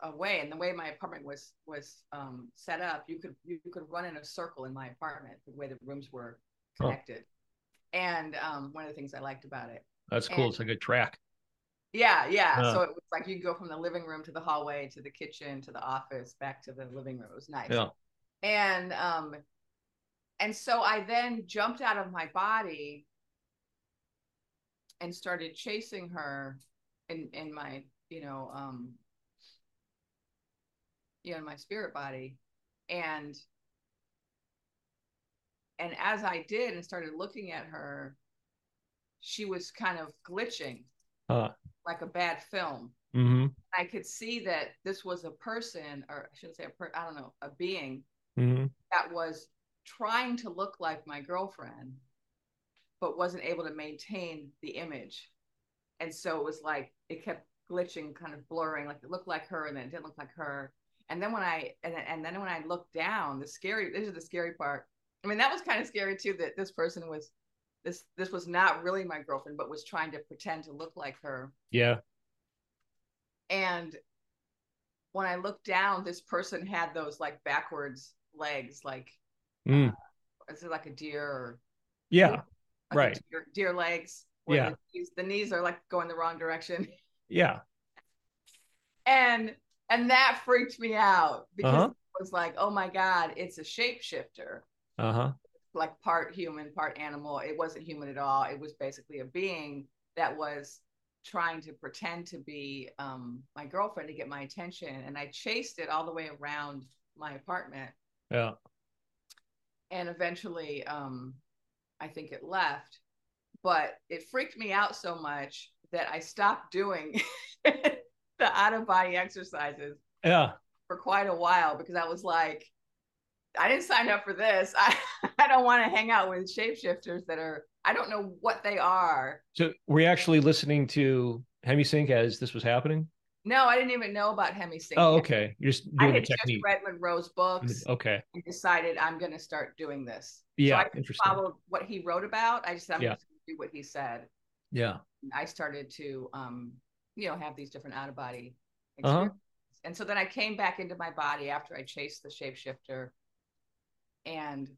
away and the way my apartment was was um, set up you could you could run in a circle in my apartment the way the rooms were connected oh. and um, one of the things i liked about it that's cool and, it's like a track Yeah, yeah. Uh. So it was like you go from the living room to the hallway to the kitchen to the office back to the living room. It was nice. Yeah. And um and so I then jumped out of my body and started chasing her in in my, you know, um you know, in my spirit body. And and as I did and started looking at her, she was kind of glitching like a bad film. Mm-hmm. I could see that this was a person, or I shouldn't say a per, I don't know, a being Mm-hmm. that was trying to look like my girlfriend, but wasn't able to maintain the image. And so it was like it kept glitching, kind of blurring, like it looked like her and then it didn't look like her. And then when I and and then when I looked down, the scary this is the scary part. I mean, that was kind of scary too, that this person was this this was not really my girlfriend, but was trying to pretend to look like her. Yeah. And when I looked down, this person had those like backwards legs, like Mm. is it like a deer or Yeah. like right. deer, deer legs? where Yeah. the knees, the knees are like going the wrong direction, Yeah. and and that freaked me out because Uh-huh. it was like, oh my god, it's a shapeshifter, Uh huh. like part human, part animal. It wasn't human at all. It was basically a being that was trying to pretend to be um, my girlfriend to get my attention, and I chased it all the way around my apartment. Yeah. and eventually um i think it left but it freaked me out so much that i stopped doing the out of body exercises Yeah. for quite a while because i was like i didn't sign up for this i, I don't want to hang out with shapeshifters that are i don't know what they are So were you actually listening to Hemisync as this was happening? no i didn't even know about hemisync Oh, okay. You're just i doing the had just read monroe's books Okay. and decided i'm going to start doing this Yeah. so i interesting. followed what he wrote about i just i'm Yeah. just going to do what he said Yeah. I started to, um, you know, have these different out of body Uh-huh. experiences. And so then I came back into my body after I chased the shapeshifter, and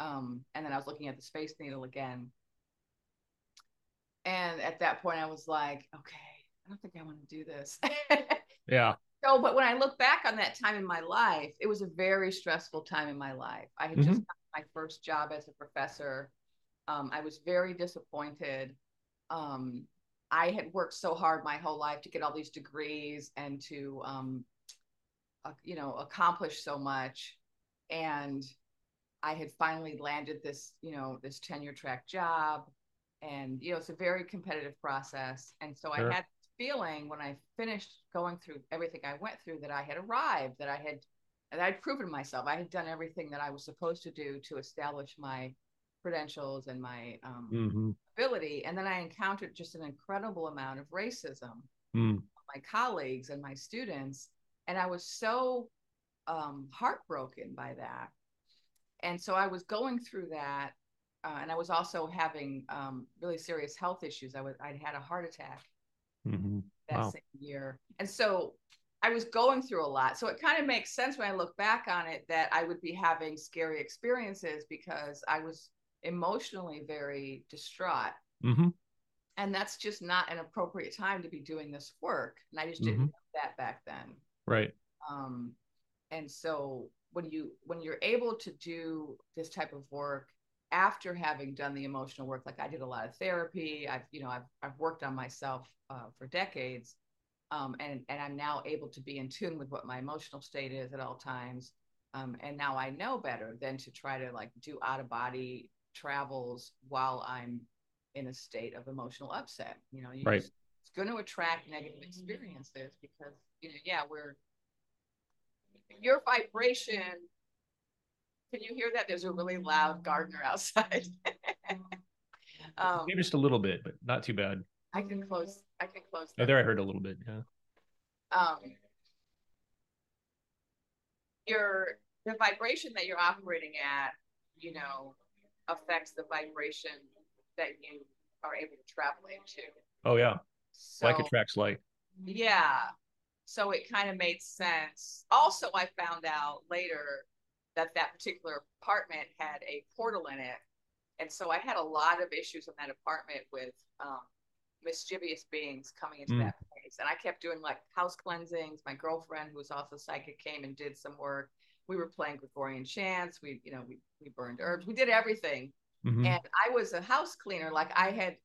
um, and then I was looking at the space needle again. And at that point, I was like, okay, I don't think I want to do this. Yeah. so, but when I look back on that time in my life, it was a very stressful time in my life. I had just Mhm. gotten my first job as a professor. Um, I was very disappointed. Um, I had worked so hard my whole life to get all these degrees and to, um, uh, you know, accomplish so much. And I had finally landed this, you know, this tenure track job. And, you know, it's a very competitive process. And so Sure. I had this feeling when I finished going through everything I went through that I had arrived, that I had, that I'd proven myself. I had done everything that I was supposed to do to establish my credentials and my um, Mm-hmm. ability. And then I encountered just an incredible amount of racism Mm. my colleagues and my students and i was so um, heartbroken by that and so i was going through that uh, and i was also having um, really serious health issues i was i'd had a heart attack Mm-hmm. that Wow. same year and so i was going through a lot so it kind of makes sense when i look back on it that i would be having scary experiences because i was emotionally very distraught Mm-hmm. and that's just not an appropriate time to be doing this work and i just didn't know that back then Right. um and so when you when you're able to do this type of work after having done the emotional work like i did a lot of therapy i've you know i've, I've worked on myself uh, for decades um, and and i'm now able to be in tune with what my emotional state is at all times um, and now i know better than to try to like do out of body travels while i'm in a state of emotional upset you know you Right. just- it's going to attract negative experiences because you know yeah we're your vibration can you hear that there's a really loud gardener outside um Maybe just a little bit, but not too bad. i can close i can close Oh, there I heard a little bit. Yeah. um your the vibration that you're operating at you know affects the vibration that you are able to travel into Oh yeah. so like attracts like. Yeah. So it kind of made sense. Also, I found out later that that particular apartment had a portal in it. And so I had a lot of issues in that apartment with um, mischievous beings coming into Mm. that place. And I kept doing like house cleansings. My girlfriend, who was also psychic, came and did some work. We were playing Gregorian chants. We, you know, we, we burned herbs. We did everything. Mhm. And I was a house cleaner. Like I had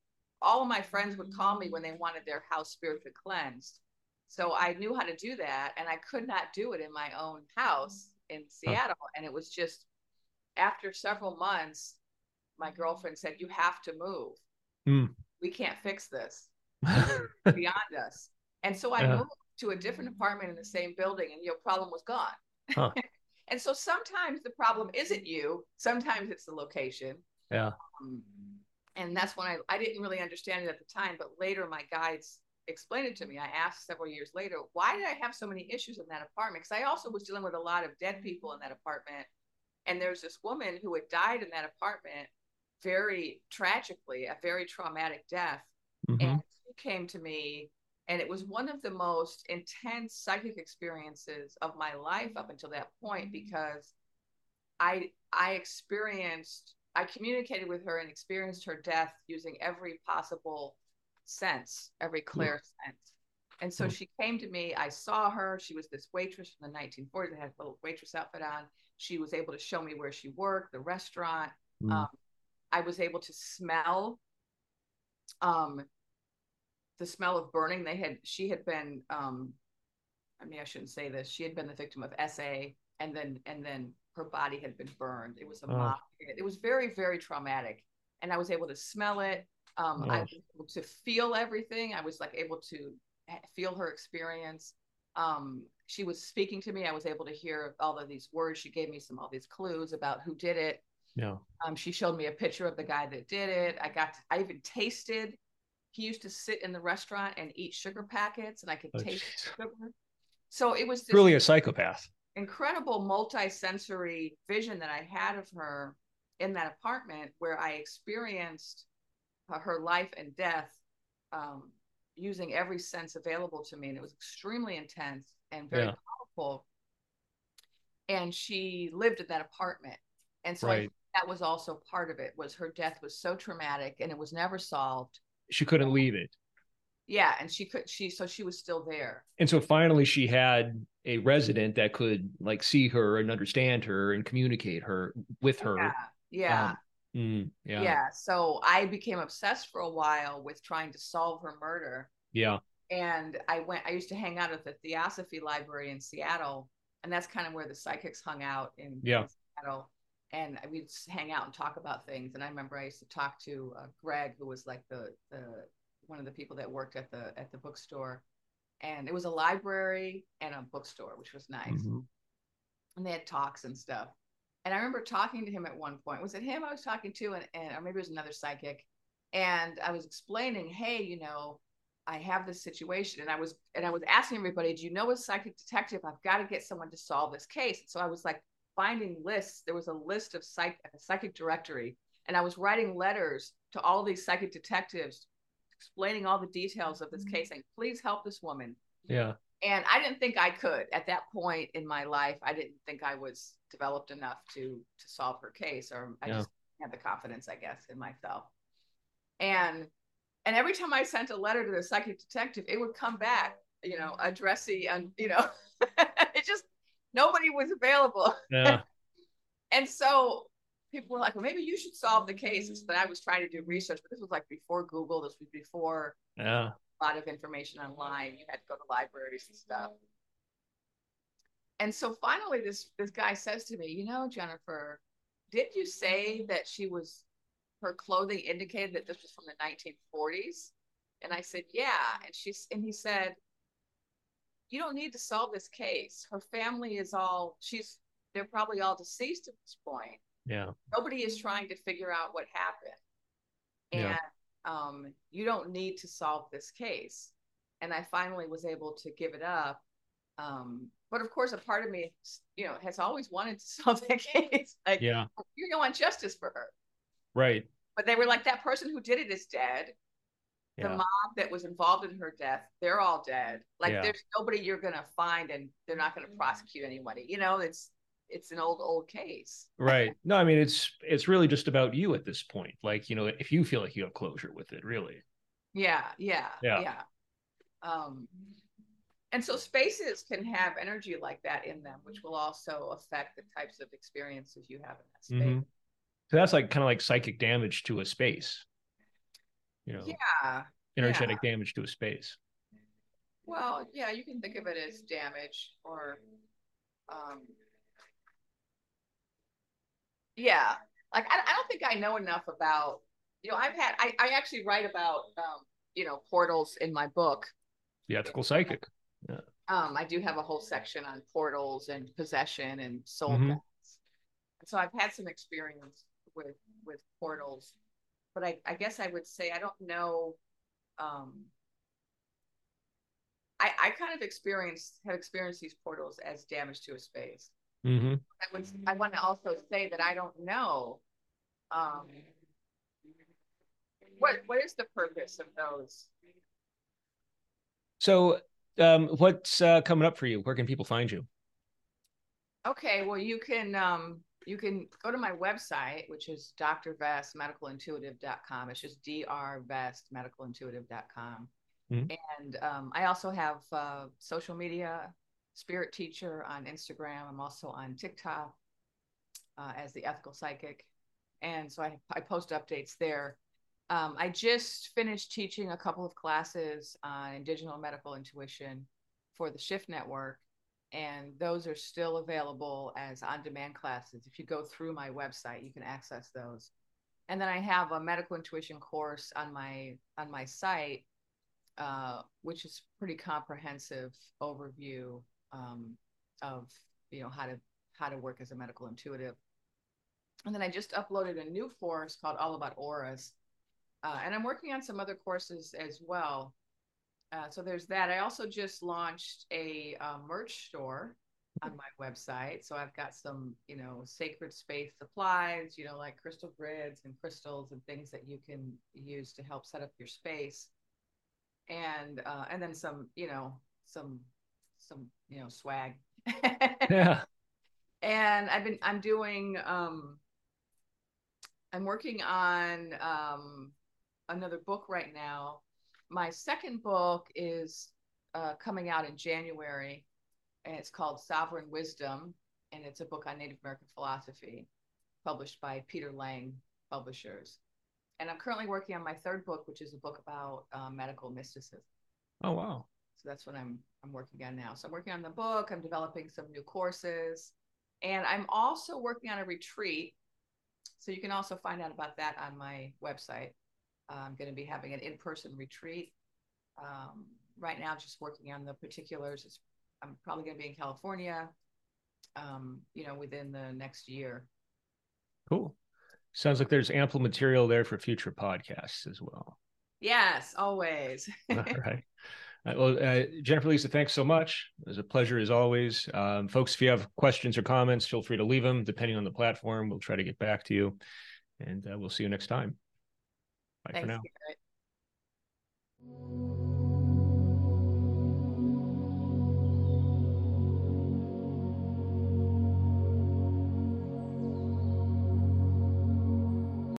all of my friends would call me when they wanted their house spiritually cleansed. So I knew how to do that. And I could not do it in my own house in Seattle. And it was just after several months, my girlfriend said, You have to move. Hmm. We can't fix this beyond us. And so I Yeah. moved to a different apartment in the same building, and your problem was gone. Huh. and so sometimes the problem isn't you, sometimes it's the location. yeah. Um, and that's when I, I didn't really understand it at the time, but later my guides explained it to me. I asked several years later, why did I have so many issues in that apartment? Because I also was dealing with a lot of dead people in that apartment. And there's this woman who had died in that apartment very tragically, a very traumatic death. Mhm. And she came to me, and it was one of the most intense psychic experiences of my life up until that point because I I experienced I communicated with her and experienced her death using every possible sense, every clear sense. And so Mm. she came to me. I saw her. She was this waitress from the 1940s. that had a little waitress outfit on. She was able to show me where she worked, the restaurant. Mm. Um, I was able to smell um, the smell of burning. They had she had been um, I mean I shouldn't say this. She had been the victim of SA, and then and then her body had been burned. It was a Oh. mob. It was very very traumatic, and I was able to smell it. Um, I Oh. was able to feel everything. I was like able to feel her experience. Um, she was speaking to me. I was able to hear all of these words. She gave me some all these clues about who did it. yeah. Um, she showed me a picture of the guy that did it. I got, to, I even tasted. He used to sit in the restaurant and eat sugar packets, and I could Oh, taste the sugar. So it was Really a psychopath. incredible multi-sensory vision that I had of her in that apartment, where I experienced her life and death um, using every sense available to me, and it was extremely intense and very Yeah. powerful. And she lived in that apartment, and so I Right. think that was also part of it. Was her death was so traumatic, and it was never solved. She couldn't leave it. Yeah, and she could she so she was still there. And so finally she had a resident that could like see her and understand her and communicate her with her. Yeah, yeah. Um, Mm, yeah. yeah. So I became obsessed for a while with trying to solve her murder. Yeah. And I went, I used to hang out at the Theosophy Library in Seattle. And that's kind of where the psychics hung out in, Yeah. in Seattle. And we'd hang out and talk about things. And I remember I used to talk to uh, Greg, who was like the, the, one of the people that worked at the, at the bookstore. And it was a library and a bookstore, which was nice Mhm. and they had talks and stuff. And I remember talking to him at one point. Was it him I was talking to, and, and or maybe it was another psychic? And I was explaining, hey, you know, I have this situation, and I was and I was asking everybody, do you know a psychic detective? I've got to get someone to solve this case. So I was like finding lists. There was a list of psych a psychic directory, and I was writing letters to all these psychic detectives, explaining all the details of this mm-hmm. case, saying, please help this woman Yeah. And I didn't think I could at that point in my life. I didn't think I was developed enough to to solve her case, or I Yeah. just had the confidence, I guess, in myself. And and every time I sent a letter to the psychic detective, it would come back, you know, addressy, and you know, it just nobody was available. Yeah. And so people were like, well, maybe you should solve the case. But I was trying to do research, but this was like before Google. This was before Yeah. A lot of information online. You had to go to libraries and stuff. And so finally, this this guy says to me, "You know, Jennifer, did you say that she was her clothing indicated that this was from the 1940s?" And I said, "Yeah." And she's and he said, "You don't need to solve this case. Her family is all she's they're probably all deceased at this point." Yeah. nobody is trying to figure out what happened and Yeah. Um, you don't need to solve this case and i finally was able to give it up um, but of course a part of me you know has always wanted to solve that case like Yeah. you don't want justice for her Right. but they were like that person who did it is dead the Yeah. mob that was involved in her death they're all dead like Yeah. there's nobody you're gonna find and they're not gonna prosecute anybody you know it's it's an old old case Right. No, I mean it's it's really just about you at this point. Like, you know, if you feel like you have closure with it, really. Yeah, yeah, yeah. yeah. Um, and so spaces can have energy like that in them, which will also affect the types of experiences you have in that space. Mm-hmm. So that's like kind of like psychic damage to a space. You know, yeah, energetic yeah. damage to a space. Well, yeah, you can think of it as damage or, um, yeah, like I, I don't think I know enough about. You know, I've had I, I actually write about um, you know portals in my book. The ethical psychic. Yeah. Um, I do have a whole section on portals and possession and soul mm-hmm. So I've had some experience with with portals, but I, I guess I would say I don't know. Um, I, I kind of experienced have experienced these portals as damage to a space. Mm-hmm. I would I want to also say that I don't know um, what what is the purpose of those. So um, what's uh, coming up for you? Where can people find you? Okay, well, you can um, you can go to my website, which is drvestmedicalintuitive.com. It's just drvestmedicalintuitive.com. Mm-hmm. And um, I also have uh, social media, Spirit Teacher on Instagram. I'm also on TikTok uh, as the Ethical Psychic. And so I, I post updates there. Um, I just finished teaching a couple of classes on indigenous medical intuition for the Shift Network, and those are still available as on demand classes. If you go through my website, you can access those. And then I have a medical intuition course on my on my site, uh, which is pretty comprehensive overview um, of you know how to how to work as a medical intuitive. And then I just uploaded a new course called All About Auras, uh, and I'm working on some other courses as well. Uh, so there's that. I also just launched a uh, merch store on my website. So I've got some, you know, sacred space supplies, you know, like crystal grids and crystals and things that you can use to help set up your space. And uh, and then some, you know, some some, you know, swag. yeah. And I've been I'm doing um I'm working on um another book right now. My second book is uh, coming out in January, and it's called Sovereign Wisdom, and it's a book on Native American philosophy, published by Peter Lang Publishers. And I'm currently working on my third book, which is a book about uh, medical mysticism. Oh wow! So that's what I'm I'm working on now. So I'm working on the book. I'm developing some new courses, and I'm also working on a retreat. So you can also find out about that on my website. I'm going to be having an in-person retreat. Um, right now, just working on the particulars. It's, I'm probably going to be in California, um, you know, within the next year. Cool. Sounds like there's ample material there for future podcasts as well. Yes, always. All right. Uh, well, uh, Jennifer Lisa, thanks so much. It was a pleasure as always. Um, folks, if you have questions or comments, feel free to leave them depending on the platform. We'll try to get back to you and uh, we'll see you next time. Bye thanks, for now.